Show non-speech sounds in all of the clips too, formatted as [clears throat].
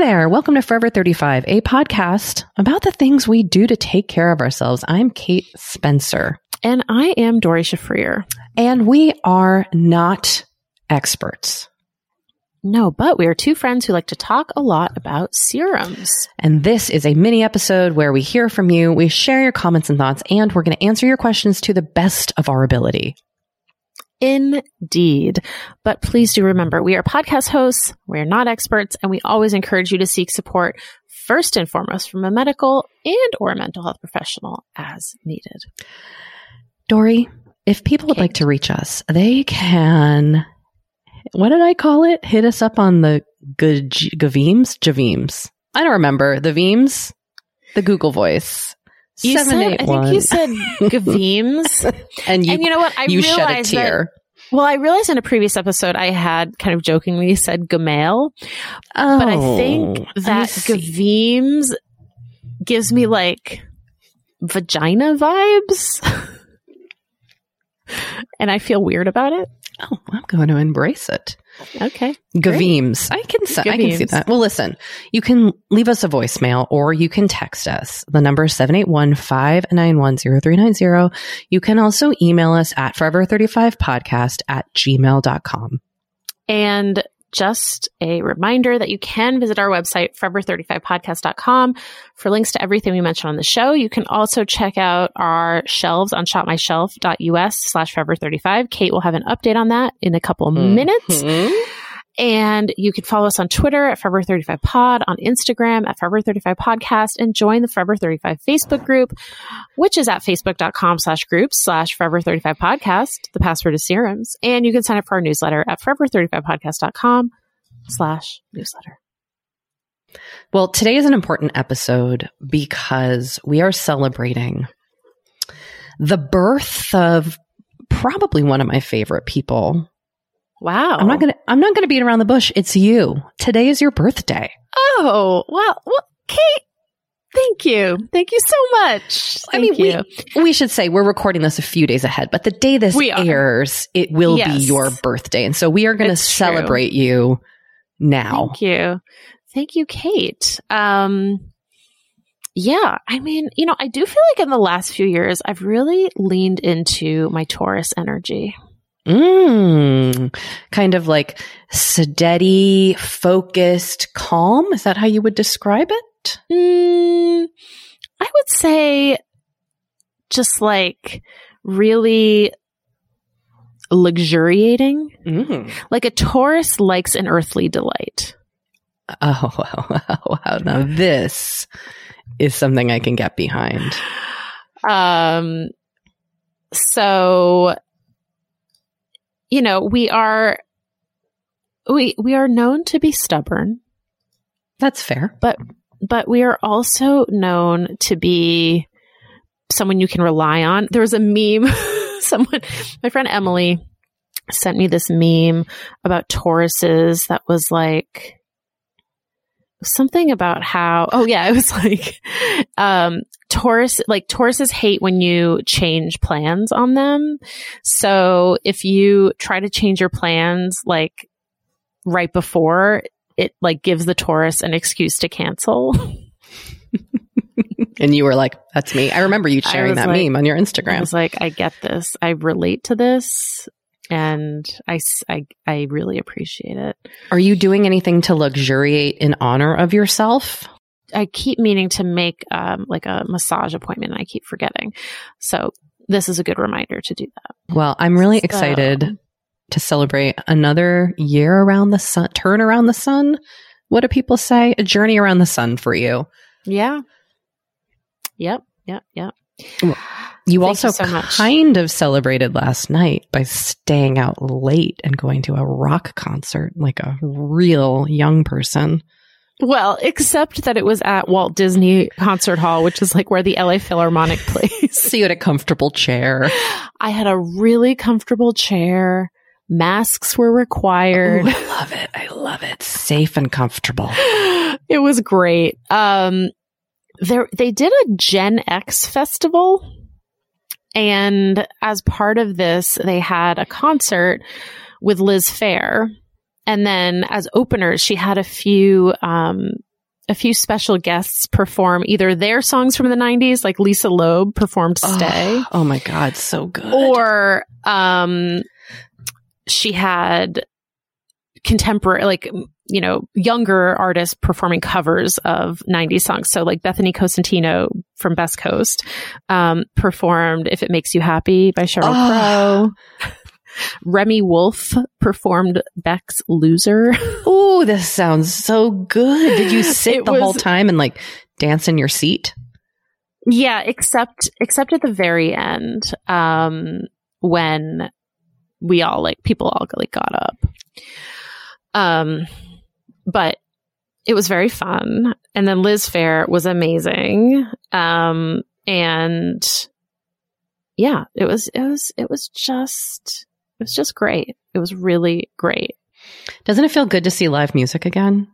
There. Welcome to Forever 35, a podcast about the things we do to take care of ourselves. I'm Kate Spencer, and I am Doree Shafrir. and we are not experts. No, but we are two friends who like to talk a lot about serums. And this is a mini episode where we hear from you, we share your comments and thoughts, and we're going to answer your questions to the best of our ability. Indeed. But please do remember, we are podcast hosts, we're not experts, and we always encourage you to seek support first and foremost from a medical and or a mental health professional as needed. Doree, if people would like to reach us, they can, what did I call it? Hit us up on the Gaveems? Javeems. I don't remember. The Veems? The Google voice. You said, I think you said Gaveems. [laughs] and you, and you know what? I you realized shed a that- well, I realized in a previous episode I had kind of jokingly said Gamail, oh, but I oh, think that see. Gaveems gives me like vagina vibes. [laughs] and I feel weird about it. Oh, I'm going to embrace it. Okay. Gaveems. I can say, I can see that. Well, listen, you can leave us a voicemail or you can text us. The number is 781-591-0390. You can also email us at forever35podcast at gmail.com. And just a reminder that you can visit our website, forever35podcast.com for links to everything we mentioned on the show. You can also check out our shelves on shopmyshelf.us slash forever35. Kate will have an update on that in a couple mm-hmm. minutes. And you can follow us on Twitter at Forever 35 Pod, on Instagram at Forever 35 Podcast, and join the Forever 35 Facebook group, which is at facebook.com slash groups slash Forever 35 Podcast. The password is serums. And you can sign up for our newsletter at Forever35Podcast.com slash newsletter. Well, today is an important episode because we are celebrating the birth of probably one of my favorite people Wow. I'm not gonna I'm not gonna beat around the bush. It's you. Today is your birthday. Oh, well, well, Kate, thank you. Thank you so much. I mean, you. we we should say we're recording this a few days ahead, but the day this airs, it will be your birthday, and so we are going to It's true. celebrate you now. Thank you. Thank you, Kate. Um, yeah, I mean, you know, I do feel like in the last few years, I've really leaned into my Taurus energy. Mm, kind of like steady, focused, calm. Is that how you would describe it? Mm, I would say just like really luxuriating. Mm. Like a Taurus likes an earthly delight. Oh, [laughs] wow, wow, wow. Now this is something I can get behind. Um, so, you know, we are, we, we are known to be stubborn, That's fair. but but we are also known to be someone you can rely on. There was a meme, [laughs] someone, my friend Emily sent me this meme about Tauruses that was like, something about how oh yeah [laughs] it was like um taurus like tauruses hate when you change plans on them so if you try to change your plans like right before it like gives the taurus an excuse to cancel [laughs] And you were like, that's me. I remember you sharing that like- meme on your Instagram. i was like i get this i relate to this and I, I, I really appreciate it Are you doing anything to luxuriate in honor of yourself? I keep meaning to make um, like a massage appointment and I keep forgetting. So this is a good reminder to do that. Well, I'm really So- excited to celebrate another year around the sun, turn around the sun. What do people say? A journey around the sun for you. Yeah. Yep. Yep. Yep. You Thank also you so much. kind of celebrated last night by staying out late and going to a rock concert like a real young person. Well, except that it was at Walt Disney Concert Hall, which is like where the LA Philharmonic [laughs] plays. So you had a comfortable chair. I had a really comfortable chair. Masks were required. Ooh, I love it. I love it. Safe and comfortable. it was great. Um, there they did a Gen X festival, and as part of this, they had a concert with Liz Phair, and then as openers, she had a few. Um, a few special guests perform either their songs from the 90s, like Lisa Loeb performed Stay, Oh, oh my God. So good. or um she had contemporary like you know younger artists performing covers of 90s songs so like bethany cosentino from best coast um performed if it makes you happy by sheryl Oh. crow [laughs] remi wolf performed beck's loser [laughs] Oh, this sounds so good. Did you sit It the whole time and like dance in your seat? yeah except except at the very end um when we all like people all like got up um but it was very fun and then liz phair was amazing um and yeah it was it was it was just it was just great it was really great Doesn't it feel good to see live music again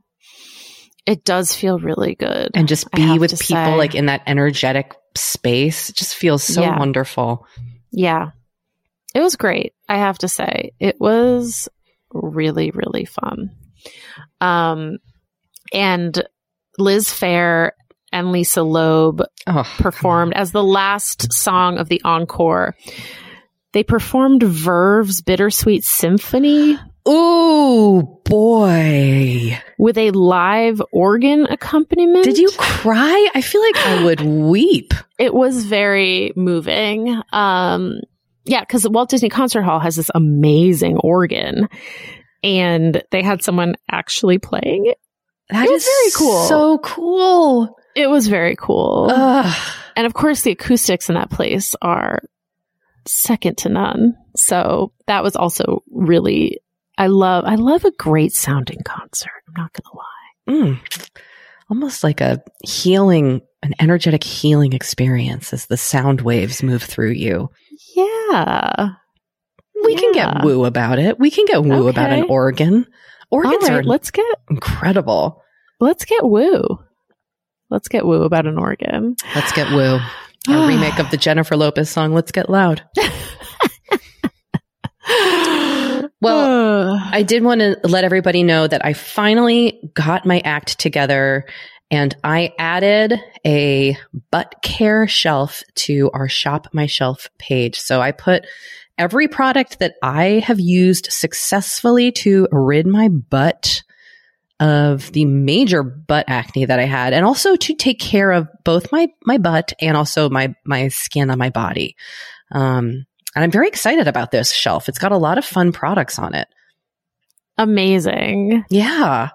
it does feel really good and just be with people say. like in that energetic space? It just feels so Yeah. wonderful. Yeah. It was great. I have to say it was really, really fun. Um, and Liz Phair and Lisa Loeb Oh, performed as the last song of the encore. They performed Verve's Bittersweet Symphony Ooh, boy. with a live organ accompaniment. Did you cry? I feel like I would [sighs] weep. it was very moving. Um, yeah, because the Walt Disney Concert Hall has this amazing organ, and they had someone actually playing it. That It was very cool. So cool. It was very cool, Ugh. and of course, the acoustics in that place are second to none. So that was also really. I love I love a great sounding concert. I'm not gonna lie. Mm. Almost like a healing, an energetic healing experience as the sound waves move through you. Yeah. We can get woo about it. We can get woo about an organ. Organs right, are let's get incredible. let's get woo. Let's get woo about an organ. Let's get woo. A [sighs] remake of the Jennifer Lopez song, Let's Get Loud. [sighs] Well, [sighs] I did want to let everybody know that I finally got my act together and I added a butt care shelf to our Shop My Shelf page. So I put every product that I have used successfully to rid my butt of the major butt acne that I had and also to take care of both my my butt and also my my skin on my body. Um and I'm very excited about this shelf. It's got a lot of fun products on it. amazing. Yeah.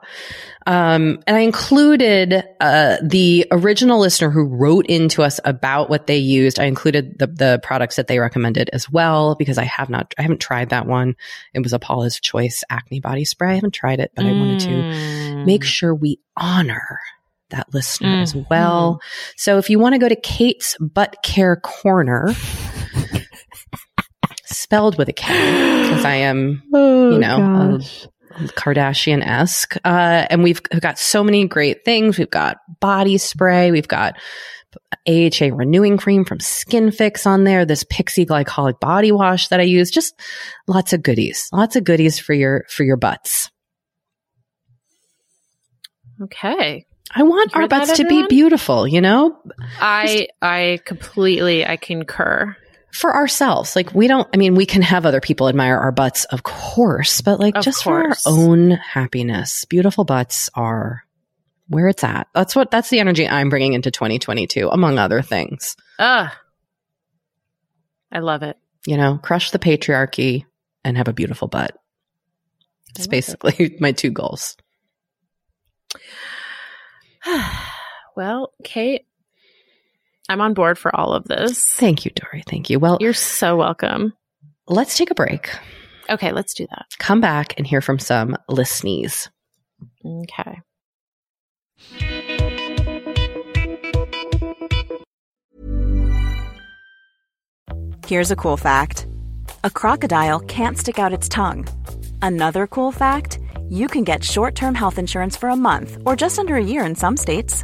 Um, and I included uh, the original listener who wrote into us about what they used. I included the the products that they recommended as well because I have not, I haven't tried that one. It was a Paula's Choice acne body spray. I haven't tried it, but I wanted to Mm. make sure we honor that listener as Mhm. well. So if you want to go to Kate's Butt Care Corner, [laughs] spelled with a K, because I am Oh, you know. Kardashian esque. Uh, and we've got so many great things. We've got body spray. We've got AHA renewing cream from Skin Fix on there. This Pixi glycolic body wash that I use. Just lots of goodies. Lots of goodies for your, for your butts. okay. I want our butts to be beautiful, you know, I I completely I concur. For ourselves. Like we don't, I mean, we can have other people admire our butts, of course, but like Of just course. for our own happiness, beautiful butts are where it's at. That's what, that's the energy I'm bringing into 2022, among other things. Ugh. I love it. You know, crush the patriarchy and have a beautiful butt. It's basically [laughs] my two goals. [sighs] well, Kate, I'm on board for all of this. Thank you, Doree. Thank you. Well, You're so welcome. let's take a break, Okay, let's do that. come back and hear from some listenees. Okay. Here's a cool fact a crocodile can't stick out its tongue. Another cool fact you can get short term health insurance for a month or just under a year in some states.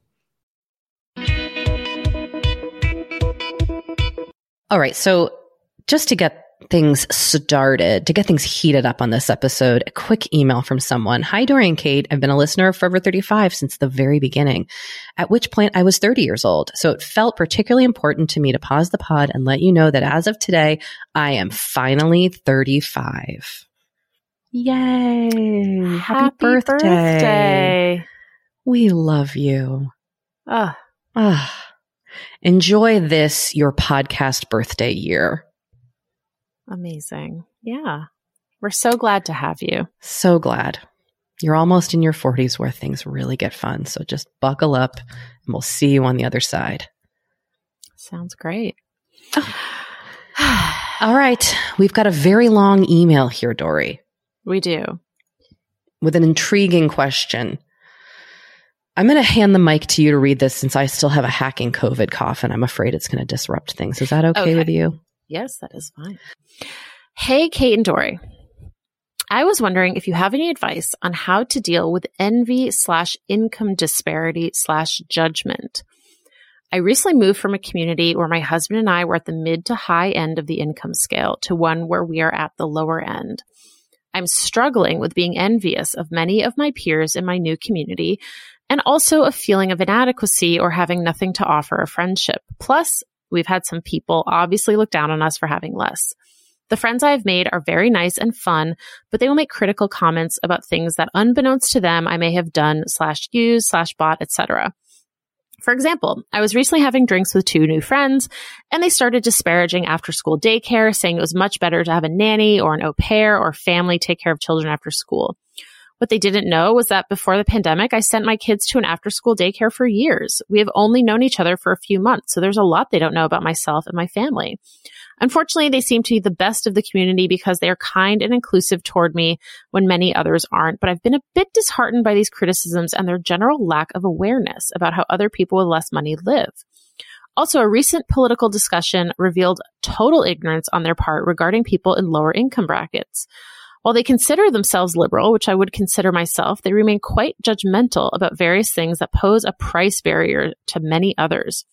All right. So just to get things started, to get things heated up on this episode, a quick email from someone. Hi, Doree Kate. I've been a listener of Forever 35 since the very beginning, at which point I was 30 years old. So it felt particularly important to me to pause the pod and let you know that as of today, I am finally 35. Yay. Happy, Happy birthday. birthday. We love you. Ugh. Ah, enjoy this, your podcast birthday year. Amazing. Yeah. We're so glad to have you. So glad. You're almost in your 40s where things really get fun. So just buckle up and we'll see you on the other side. Sounds great. [sighs] All right. We've got a very long email here, Doree. we do. with an intriguing question. I'm going to hand the mic to you to read this since I still have a hacking COVID cough and I'm afraid it's going to disrupt things. Is that okay, Okay. with you? Yes, that is fine. Hey, Kate and Doree. I was wondering if you have any advice on how to deal with envy slash income disparity slash judgment. I recently moved from a community where my husband and I were at the mid to high end of the income scale to one where we are at the lower end. I'm struggling with being envious of many of my peers in my new community and also a feeling of inadequacy or having nothing to offer a friendship. Plus, we've had some people obviously look down on us for having less. The friends I've made are very nice and fun, but they will make critical comments about things that unbeknownst to them I may have done slash used slash bought, etc. For example, I was recently having drinks with two new friends and they started disparaging after school daycare, saying it was much better to have a nanny or an au pair or family take care of children after school. What they didn't know was that before the pandemic, I sent my kids to an after school daycare for years. We have only known each other for a few months, so there's a lot they don't know about myself and my family. Unfortunately, they seem to be the best of the community because they are kind and inclusive toward me when many others aren't. But I've been a bit disheartened by these criticisms and their general lack of awareness about how other people with less money live. Also, a recent political discussion revealed total ignorance on their part regarding people in lower income brackets. While they consider themselves liberal, which I would consider myself, they remain quite judgmental about various things that pose a price barrier to many others.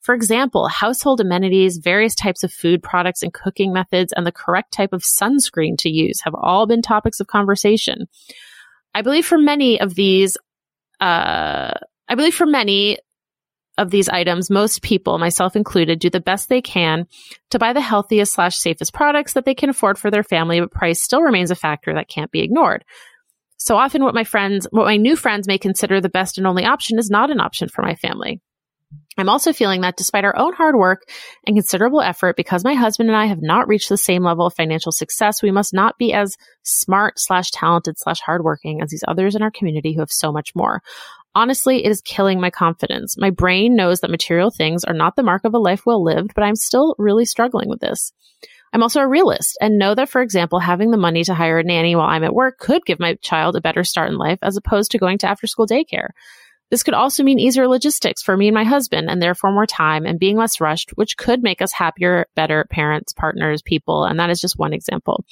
For example, household amenities, various types of food products and cooking methods, and the correct type of sunscreen to use have all been topics of conversation. I believe for many of these, uh, I believe for many of these items, most people, myself included, do the best they can to buy the healthiest slash safest products that they can afford for their family, but price still remains a factor that can't be ignored. So often what my friends, what my new friends may consider the best and only option is not an option for my family. I'm also feeling that despite our own hard work and considerable effort, because my husband and I have not reached the same level of financial success, we must not be as smart slash talented slash hardworking as these others in our community who have so much more. Honestly, it is killing my confidence. My brain knows that material things are not the mark of a life well lived, but I'm still really struggling with this. I'm also a realist and know that, for example, having the money to hire a nanny while I'm at work could give my child a better start in life as opposed to going to after school daycare. This could also mean easier logistics for me and my husband and therefore more time and being less rushed, which could make us happier, better parents, partners, people. And that is just one example.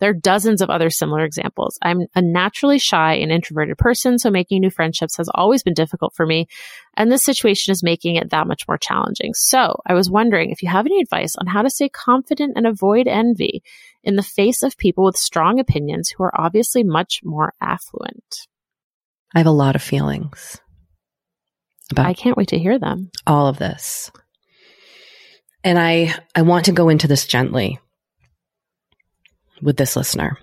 There are dozens of other similar examples. I'm a naturally shy and introverted person, so making new friendships has always been difficult for me. And this situation is making it that much more challenging. So I was wondering if you have any advice on how to stay confident and avoid envy in the face of people with strong opinions who are obviously much more affluent. I have a lot of feelings about I can't wait to hear them. all of this. And I, I want to go into this gently with this listener.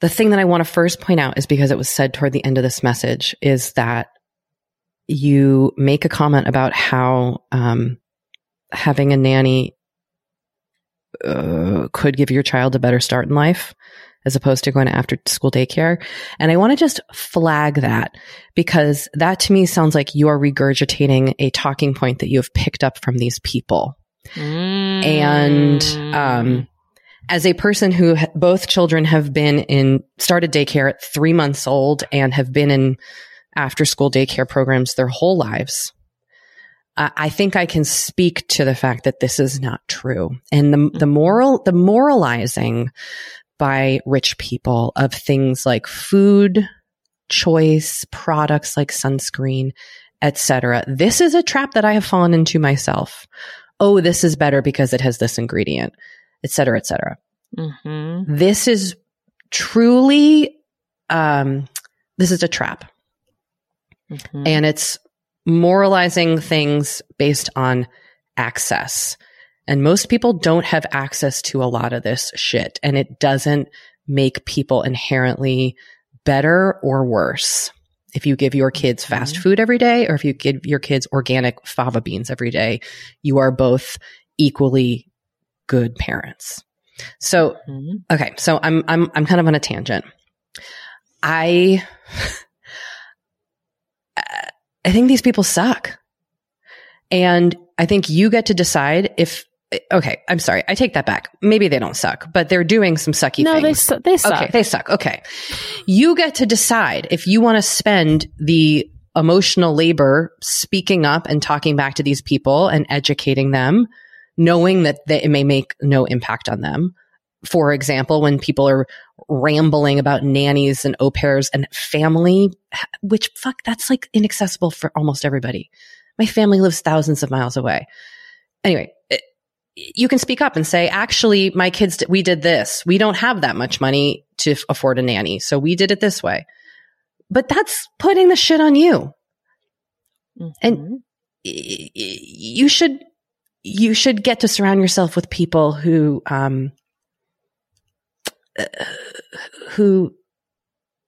The thing that I want to first point out is because it was said toward the end of this message is that you make a comment about how um, having a nanny uh, could give your child a better start in life as opposed to going to after school daycare. And I want to just flag that because that to me sounds like you are regurgitating a talking point that you have picked up from these people. And um, as a person who ha- both children have been in started daycare at three months old and have been in after school daycare programs their whole lives. I I think I can speak to the fact that this is not true. And the, the moral, the moralizing by rich people of things like food choice, products like sunscreen, etc. This is a trap that I have fallen into myself. Oh, this is better because it has this ingredient. etc., cetera, et cetera. Mm-hmm. This is truly, um, this is a trap Mm-hmm. and it's moralizing things based on access. And most people don't have access to a lot of this shit. And it doesn't make people inherently better or worse. If you give your kids fast food every day or if you give your kids organic fava beans every day, you are both equally good parents. So Mhm. Okay, so I'm I'm I'm kind of on a tangent. I [sighs] I think these people suck. And I think you get to decide if okay, I'm sorry. I take that back. Maybe they don't suck, but they're doing some sucky No, they things. su- they suck. Okay, they suck. Okay. You get to decide if you want to spend the emotional labor speaking up and talking back to these people and educating them, knowing that, that it may make no impact on them. For example, when people are rambling about nannies and au pairs and family, which fuck, that's like inaccessible for almost everybody. My family lives thousands of miles away. Anyway, it- you can speak up and say, actually, my kids, we did this. We don't have that much money to afford a nanny. So we did it this way. But that's putting the shit on you. And- Mhm. Y- y- You should, you should get to surround yourself with people who, um, uh, who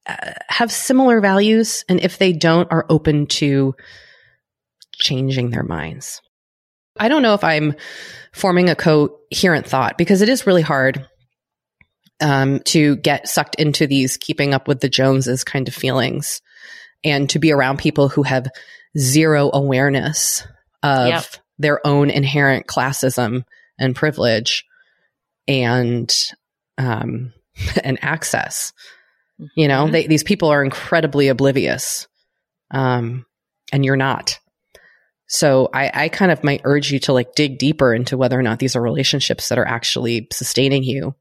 uh, have similar values. And if they don't, are open to changing their minds. I don't know if I'm forming a coherent thought because it is really hard um, to get sucked into these keeping up with the Joneses kind of feelings and to be around people who have zero awareness of Yep. their own inherent classism and privilege and um, [laughs] and access. You know, Mhm. they, these people are incredibly oblivious, um, and you're not. So I, I kind of might urge you to like dig deeper into whether or not these are relationships that are actually sustaining you.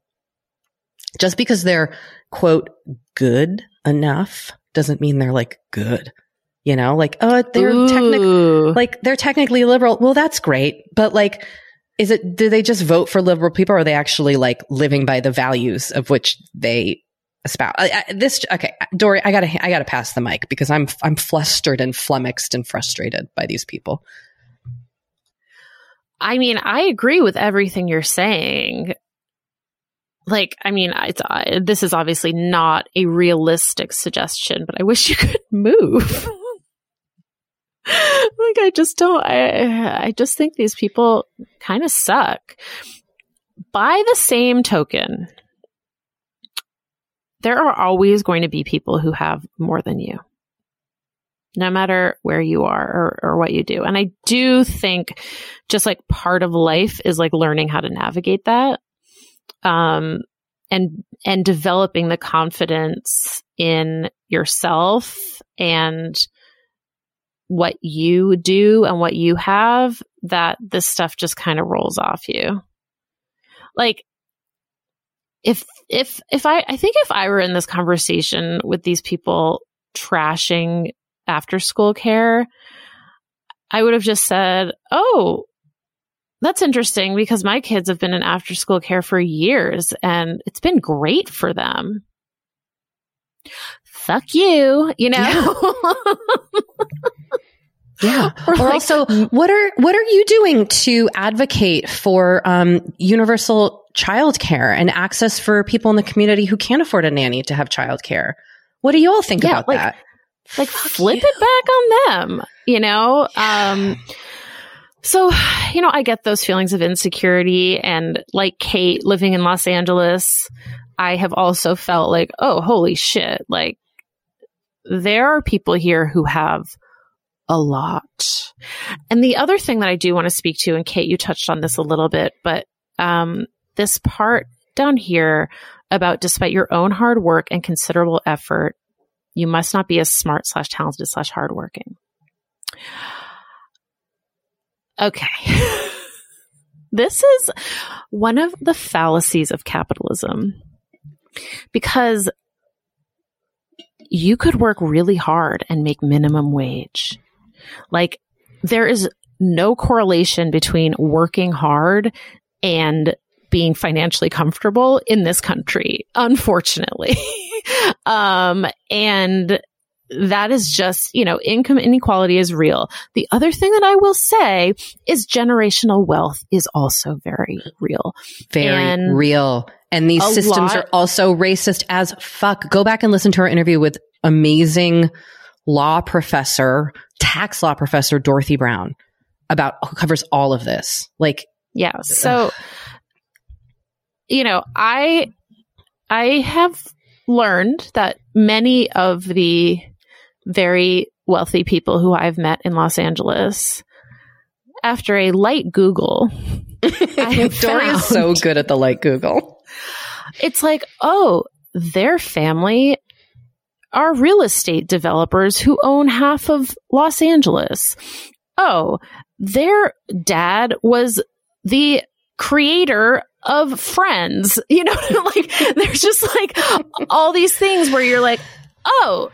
Just because they're quote good enough doesn't mean they're like good. You know, like oh they're technically like they're technically liberal. Well, that's great, but like, is it? Do they just vote for liberal people, or are they actually like living by the values of which they espouse? I, I, this okay, Doree, I gotta I gotta pass the mic because I'm I'm flustered and flummoxed and frustrated by these people. I mean, I agree with everything you're saying. Like, I mean, it's, uh, this is obviously not a realistic suggestion, but I wish you [laughs] could move. [laughs] like, I just don't, I, I just think these people kind of suck. By the same token, there are always going to be people who have more than you no matter where you are or, or what you do. And I do think just like part of life is like learning how to navigate that. Um, and, and developing the confidence in yourself and what you do and what you have that this stuff just kind of rolls off you. Like, if, if, if I, I think if I were in this conversation with these people trashing after school care, I would have just said, Oh, that's interesting because my kids have been in after school care for years and it's been great for them. Fuck you, you know? Yeah. [laughs] Or or like- also, what are what are you doing to advocate for um, universal childcare and access for people in the community who can't afford a nanny to have childcare? What do you all think Yeah, about like- that? like flip it back on them, you know? Um, so, you know, I get those feelings of insecurity and like Kate living in Los Angeles, I have also felt like, oh, holy shit. Like there are people here who have a lot. And the other thing that I do want to speak to, and Kate, you touched on this a little bit, but, um, this part down here about despite your own hard work and considerable effort, you must not be as smart slash talented slash hardworking. Okay. [laughs] this is one of the fallacies of capitalism because you could work really hard and make minimum wage. Like there is no correlation between working hard and being financially comfortable in this country, unfortunately. [laughs] um, and that is just, you know, income inequality is real. The other thing that I will say is generational wealth is also very real. Very And real. And these systems lot- are also racist as fuck. Go back and listen to our interview with amazing law professor, tax law professor Dorothy Brown about who covers all of this. Like, Yeah. So, you know, I, I have learned that many of the very wealthy people who I've met in Los Angeles, after a light Google, I [laughs] Doree is so good at the light Google. it's like, oh, their family are real estate developers who own half of Los Angeles. Oh, their dad was the creator of Friends. [laughs] You know, [laughs] like there's just like all these things where you're like, oh,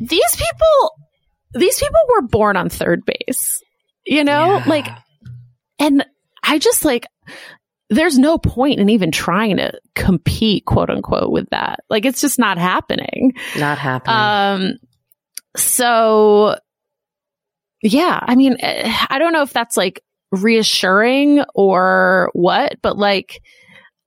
these people, these people were born on third base. You know, Yeah. like, and I just like, there's no point in even trying to compete, quote unquote, with that. Like, it's just not happening. Not happening. Um, so yeah, I mean, eh, I don't know if that's like reassuring or what, but like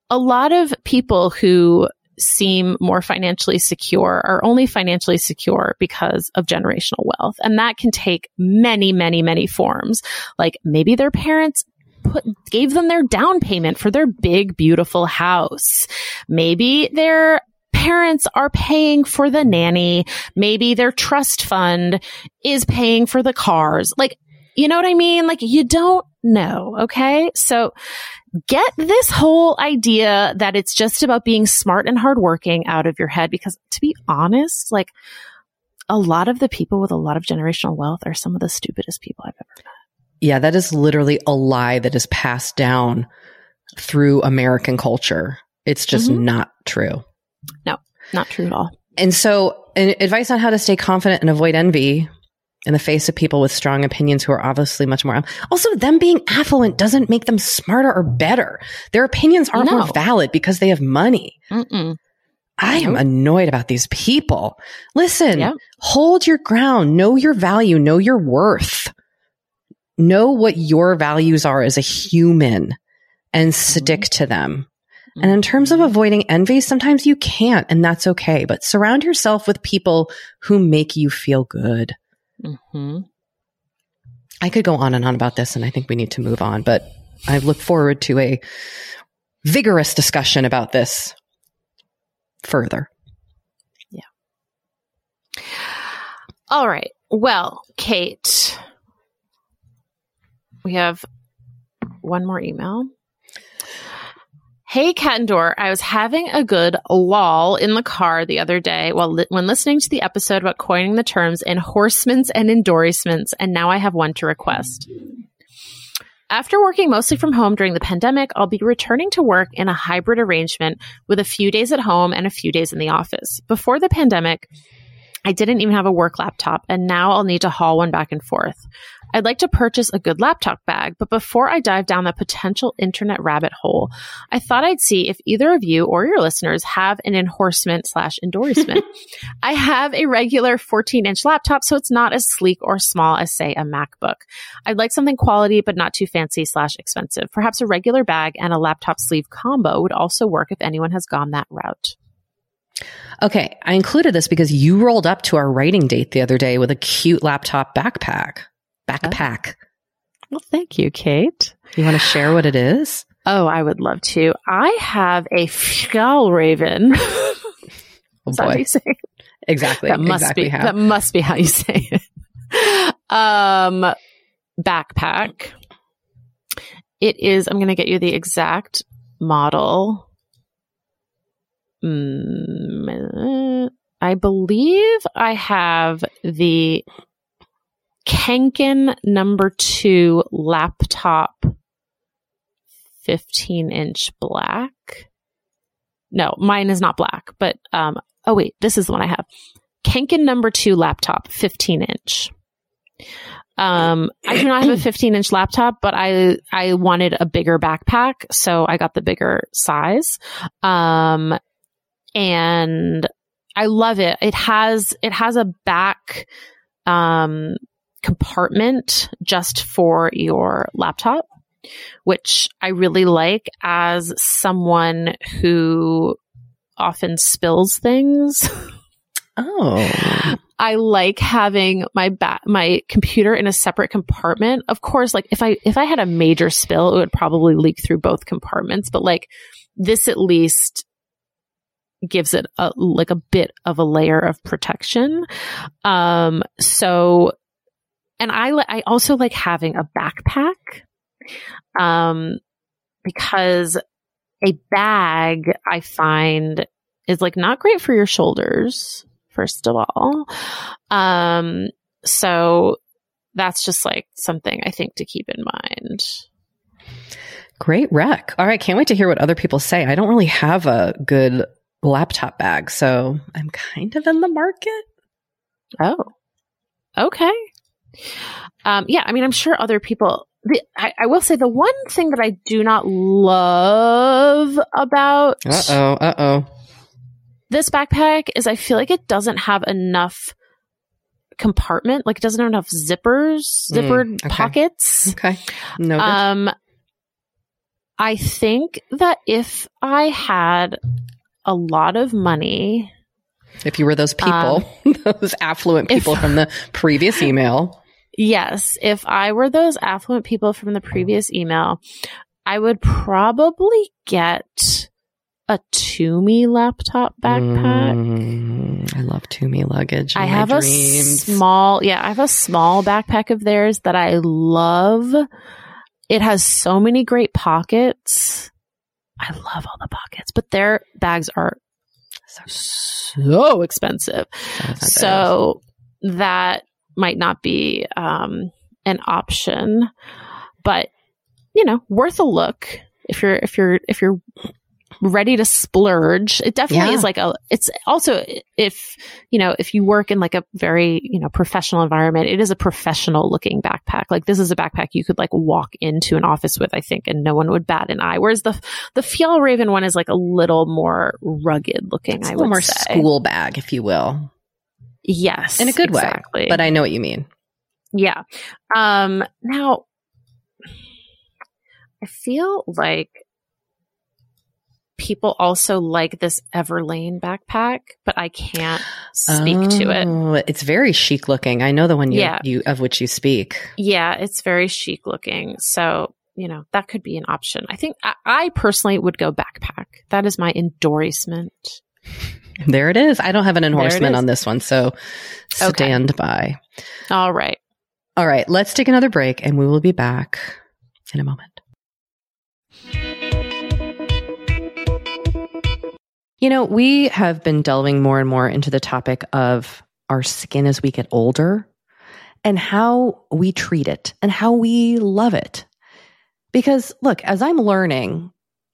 a lot of people who seem more financially secure are only financially secure because of generational wealth. And that can take many, many, many forms. Like maybe their parents put, gave them their down payment for their big, beautiful house. Maybe their parents are paying for the nanny. Maybe their trust fund is paying for the cars. Like, you know what I mean? Like, you don't know. Okay. So get this whole idea that it's just about being smart and hardworking out of your head. Because to be honest, like a lot of the people with a lot of generational wealth are some of the stupidest people I've ever met. yeah, that is literally a lie that is passed down through American culture. It's just Mhm. not true. No, not true at all. And so, an advice on how to stay confident and avoid envy in the face of people with strong opinions who are obviously much more. Also, them being affluent doesn't make them smarter or better. Their opinions aren't No. more valid because they have money. Mm-mm. I am annoyed about these people. Listen, Yep. hold your ground, know your value, know your worth, know what your values are as a human and stick mm-hmm. to them. And in terms of mm-hmm. avoiding envy, sometimes you can't, and that's okay. But surround yourself with people who make you feel good. Hmm I could go on and on about this, and I think we need to move on, but I look forward to a vigorous discussion about this further. Yeah. All right. Well, Kate, we have one more email. Hey, Door, I was having a good lol in the car the other day while li- when listening to the episode about coining the terms endorsements and endorsements, and now I have one to request. After working mostly from home during the pandemic, I'll be returning to work in a hybrid arrangement with a few days at home and a few days in the office. Before the pandemic, I didn't even have a work laptop, and now I'll need to haul one back and forth. I'd like to purchase a good laptop bag, but before I dive down that potential internet rabbit hole, I thought I'd see if either of you or your listeners have an endorsement slash endorsement. [laughs] I have a regular 14 inch laptop, so it's not as sleek or small as, say, a MacBook. I'd like something quality, but not too fancy slash expensive. Perhaps a regular bag and a laptop sleeve combo would also work if anyone has gone that route. Okay, I included this because you rolled up to our writing date the other day with a cute laptop backpack. Backpack. Well, thank you, Kate. You want to share what it is? Oh, I would love to. I have a Fjallraven. [laughs] Oh Is that how boy. you say it? Exactly. That must exactly be how. that must be how you say it. Um, backpack. It is. I'm going to get you the exact model. Mm, I believe I have the Kanken number two laptop, 15 inch black. No, mine is not black, but um, oh wait, this is the one I have. Kanken number two laptop, 15 inch. Um, I do not have a [clears throat] 15 inch laptop, but I, I wanted a bigger backpack. So I got the bigger size. Um, and I love it. It has, it has a back, um, compartment just for your laptop, which I really like as someone who often spills things. Oh. I like having my ba- my computer in a separate compartment. Of course, like if I if I had a major spill, it would probably leak through both compartments, but like this at least gives it a like a bit of a layer of protection. Um so and I I also like having a backpack. Um because a bag I find is like not great for your shoulders first of all. Um, so that's just like something I think to keep in mind. Great rec. All right. Can't wait to hear what other people say. I don't really have a good laptop bag, so I'm kind of in the market. Oh, okay. Um, yeah, I mean, I'm sure other people. The, I, I will say the one thing that I do not love about Uh oh. Uh oh. this backpack is I feel like it doesn't have enough compartment, like it doesn't have enough zippers, Mm, okay. pockets. Okay. No. Um, I think that if I had a lot of money, if you were those people, [laughs] those affluent um, if- people from the previous email. Yes, if I were those affluent people from the previous email, I would probably get a Tumi laptop backpack. Mm, I love Tumi luggage. I have a dreams. small, yeah, I have a small backpack of theirs that I love. It has so many great pockets. I love all the pockets, but their bags are so expensive. expensive. So that might not be um, an option, but you know, worth a look if you're if you're if you're ready to splurge. It definitely Yeah. is like a. It's also if you know if you work in like a very you know professional environment, it is a professional looking backpack. Like this is a backpack you could like walk into an office with, I think, and no one would bat an eye. Whereas the the Fjallraven one is like a little more rugged looking. it's I a would more say. school bag, if you will, Yes, in a good exactly. way. But I know what you mean. Yeah. Um, now, I feel like people also like this Everlane backpack, but I can't speak to it. Oh, It's very chic looking. I know the one you, Yeah. you of which you speak. Yeah, it's very chic looking. So, you know, that could be an option. I think I, I personally would go backpack. That is my endorsement. There it is. I don't have an endorsement on this one, so Okay. stand by. All right. All right, let's take another break and we will be back in a moment. You know, we have been delving more and more into the topic of our skin as we get older and how we treat it and how we love it. Because look, as I'm learning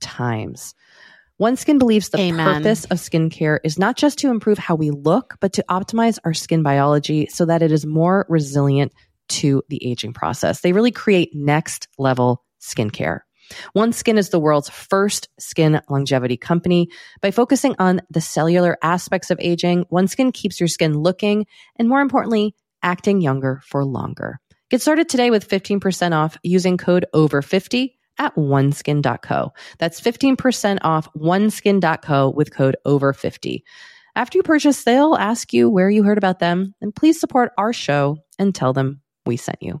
times. OneSkin believes the Amen. purpose of skincare is not just to improve how we look, but to optimize our skin biology so that it is more resilient to the aging process. They really create next level skincare. OneSkin is the world's first skin longevity company. By focusing on the cellular aspects of aging, OneSkin keeps your skin looking and more importantly, acting younger for longer. Get started today with 15% off using code OVER50 at oneskin.co. That's 15% off oneskin.co with code OVER50. After you purchase, they'll ask you where you heard about them, and please support our show and tell them we sent you.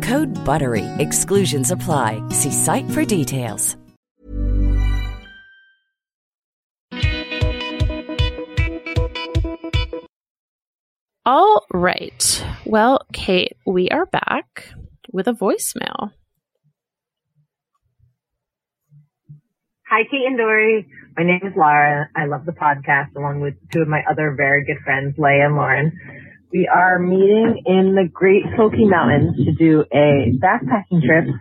Code BUTTERY. Exclusions apply. See site for details. All right. Well, Kate, we are back with a voicemail. Hi, Kate and Doree. My name is Laura. I love the podcast along with two of my other very good friends, Leah and Lauren. We are meeting in the Great Smoky Mountains to do a backpacking trip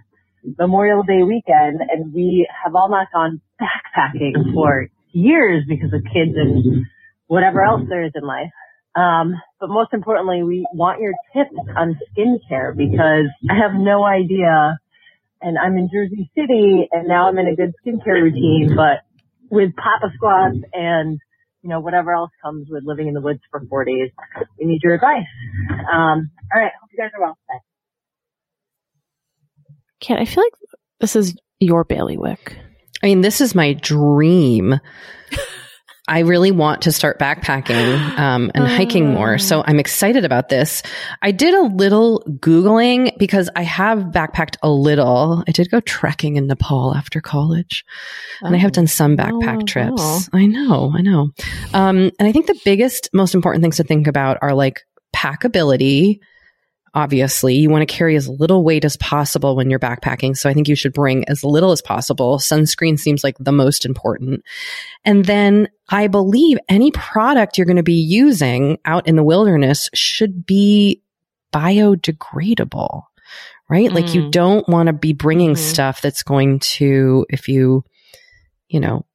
Memorial Day weekend, and we have all not gone backpacking for years because of kids and whatever else there is in life. Um, but most importantly, we want your tips on skincare because I have no idea. And I'm in Jersey City and now I'm in a good skincare routine, but with Papa Squats and, you know, whatever else comes with living in the woods for four days, we need your advice. Um, all right. Hope you guys are well. Bye. Kate, I feel like this is your bailiwick. I mean, this is my dream. [laughs] I really want to start backpacking um, and hiking more. So I'm excited about this. I did a little Googling because I have backpacked a little. I did go trekking in Nepal after college. And I have done some backpack Oh, trips. wow. I know, I know. Um, and I think the biggest, most important things to think about are like packability. Obviously, you want to carry as little weight as possible when you're backpacking. So I think you should bring as little as possible. Sunscreen seems like the most important. And then I believe any product you're going to be using out in the wilderness should be biodegradable, right? Like you Mm. don't want to be bringing Mhm. stuff that's going to, if you, you know,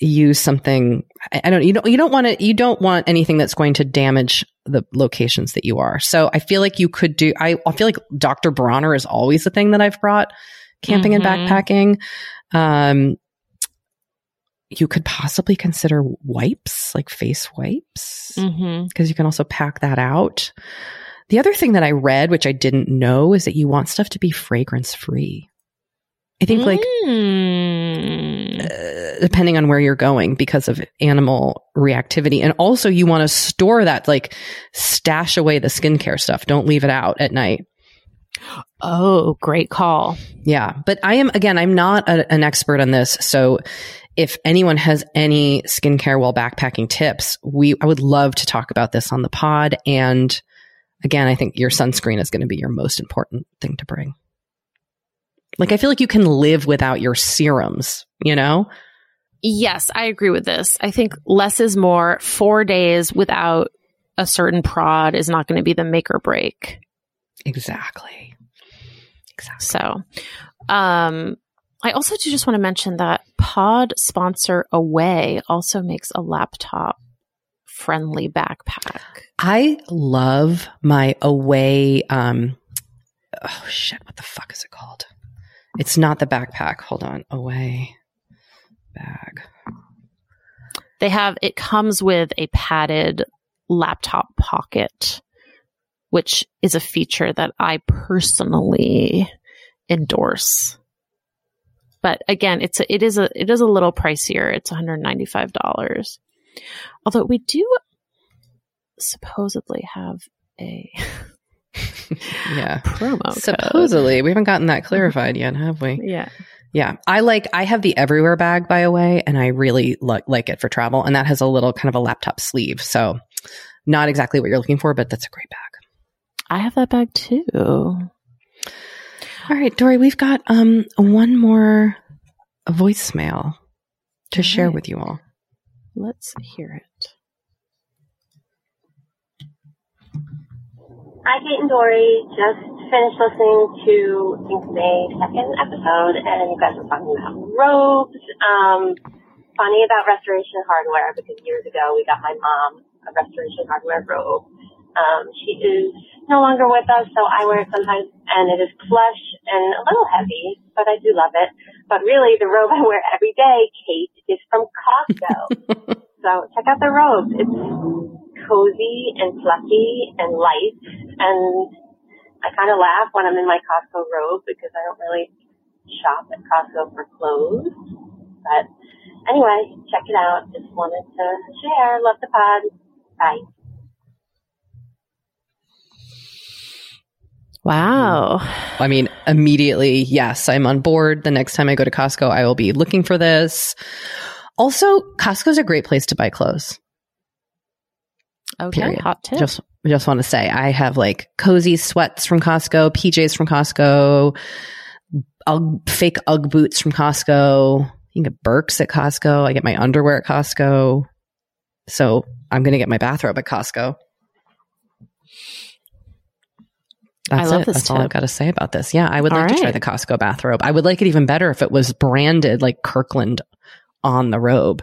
use something, I, don't, you don't, you don't want to, you don't want anything that's going to damage the locations that you are. So I feel like you could do, I, I feel like Dr. Bronner is always the thing that I've brought camping and Mhm. backpacking. Um, you could possibly consider wipes, like face wipes, Mm-hmm. because you can also pack that out. The other thing that I read, which I didn't know, is that you want stuff to be fragrance free. I think like Mm. uh, depending on where you're going because of animal reactivity. And also you want to store that, like stash away the skincare stuff. Don't leave it out at night. oh, great call. Yeah. But I am, again, I'm not a, an expert on this. So if anyone has any skincare while backpacking tips, we, I would love to talk about this on the pod. And again, I think your sunscreen is going to be your most important thing to bring. Like, I feel like you can live without your serums, you know? Yes, I agree with this. I think less is more. Four days without a certain prod is not going to be the make or break. Exactly. Exactly. So, um, I also do just want to mention that pod sponsor Away also makes a laptop friendly backpack. I love my away. Um, oh shit! What the fuck is it called? It's not the backpack. Hold on. Away bag. They have it comes with a padded laptop pocket, which is a feature that I personally endorse. But again, it's a, it is a it is a little pricier. It's $195. Although we do supposedly have a [laughs] yeah. Promo code. Supposedly, we haven't gotten that clarified yet, have we? Yeah. Yeah. I like, I have the everywhere bag, by the way, and I really li- like it for travel. And that has a little kind of a laptop sleeve. So not exactly what you're looking for, but that's a great bag. I have that bag too. All right, Doree, we've got um one more voicemail to share right. with you all. Let's hear it. Hi, Kate and Doree. Just finished listening to, I think, the second episode, and you guys were talking about robes. Um, funny about restoration hardware, because years ago we got my mom a restoration hardware robe. Um, she is no longer with us, so I wear it sometimes, and it is plush and a little heavy, but I do love it. But really, the robe [laughs] I wear every day, Kate, is from Costco. [laughs] so check out the robe. It's cozy and fluffy and light, and I kind of laugh when I'm in my Costco robe because I don't really shop at Costco for clothes. But anyway, check it out. Just wanted to share. Love the pod. Bye. Wow. I mean, immediately, yes, I'm on board. The next time I go to Costco, I will be looking for this. Also, Costco's a great place to buy clothes. Okay. Period. Hot tip. Just just want to say I have like cozy sweats from Costco, PJs from Costco, Ugg, fake UGG boots from Costco. You can get Birks at Costco. I get my underwear at Costco. So I'm going to get my bathrobe at Costco. That's I love it. this That's all I've got to say about this. Yeah, I would like to try the Costco bathrobe. I would like it even better if it was branded like Kirkland on the robe.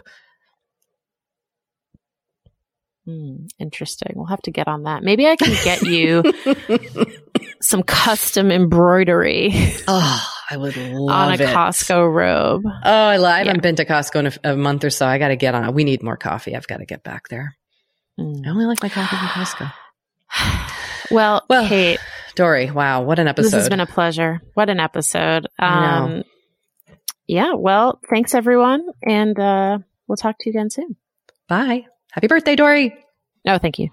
Hmm, interesting. We'll have to get on that. Maybe I can get you [laughs] some custom embroidery Oh, I would love [laughs] on a it. Costco robe. Oh, I, lo- I haven't Yeah. been to Costco in a, a month or so. I got to get on. it. We need more coffee. I've got to get back there. Hmm. I only like my coffee from Costco. [sighs] Well, Well, Kate, Doree, wow, what an episode! this has been a pleasure. What an episode. Um, yeah. Well, thanks everyone. And, uh, we'll talk to you again soon. Bye. Happy birthday, Doree. No, thank you.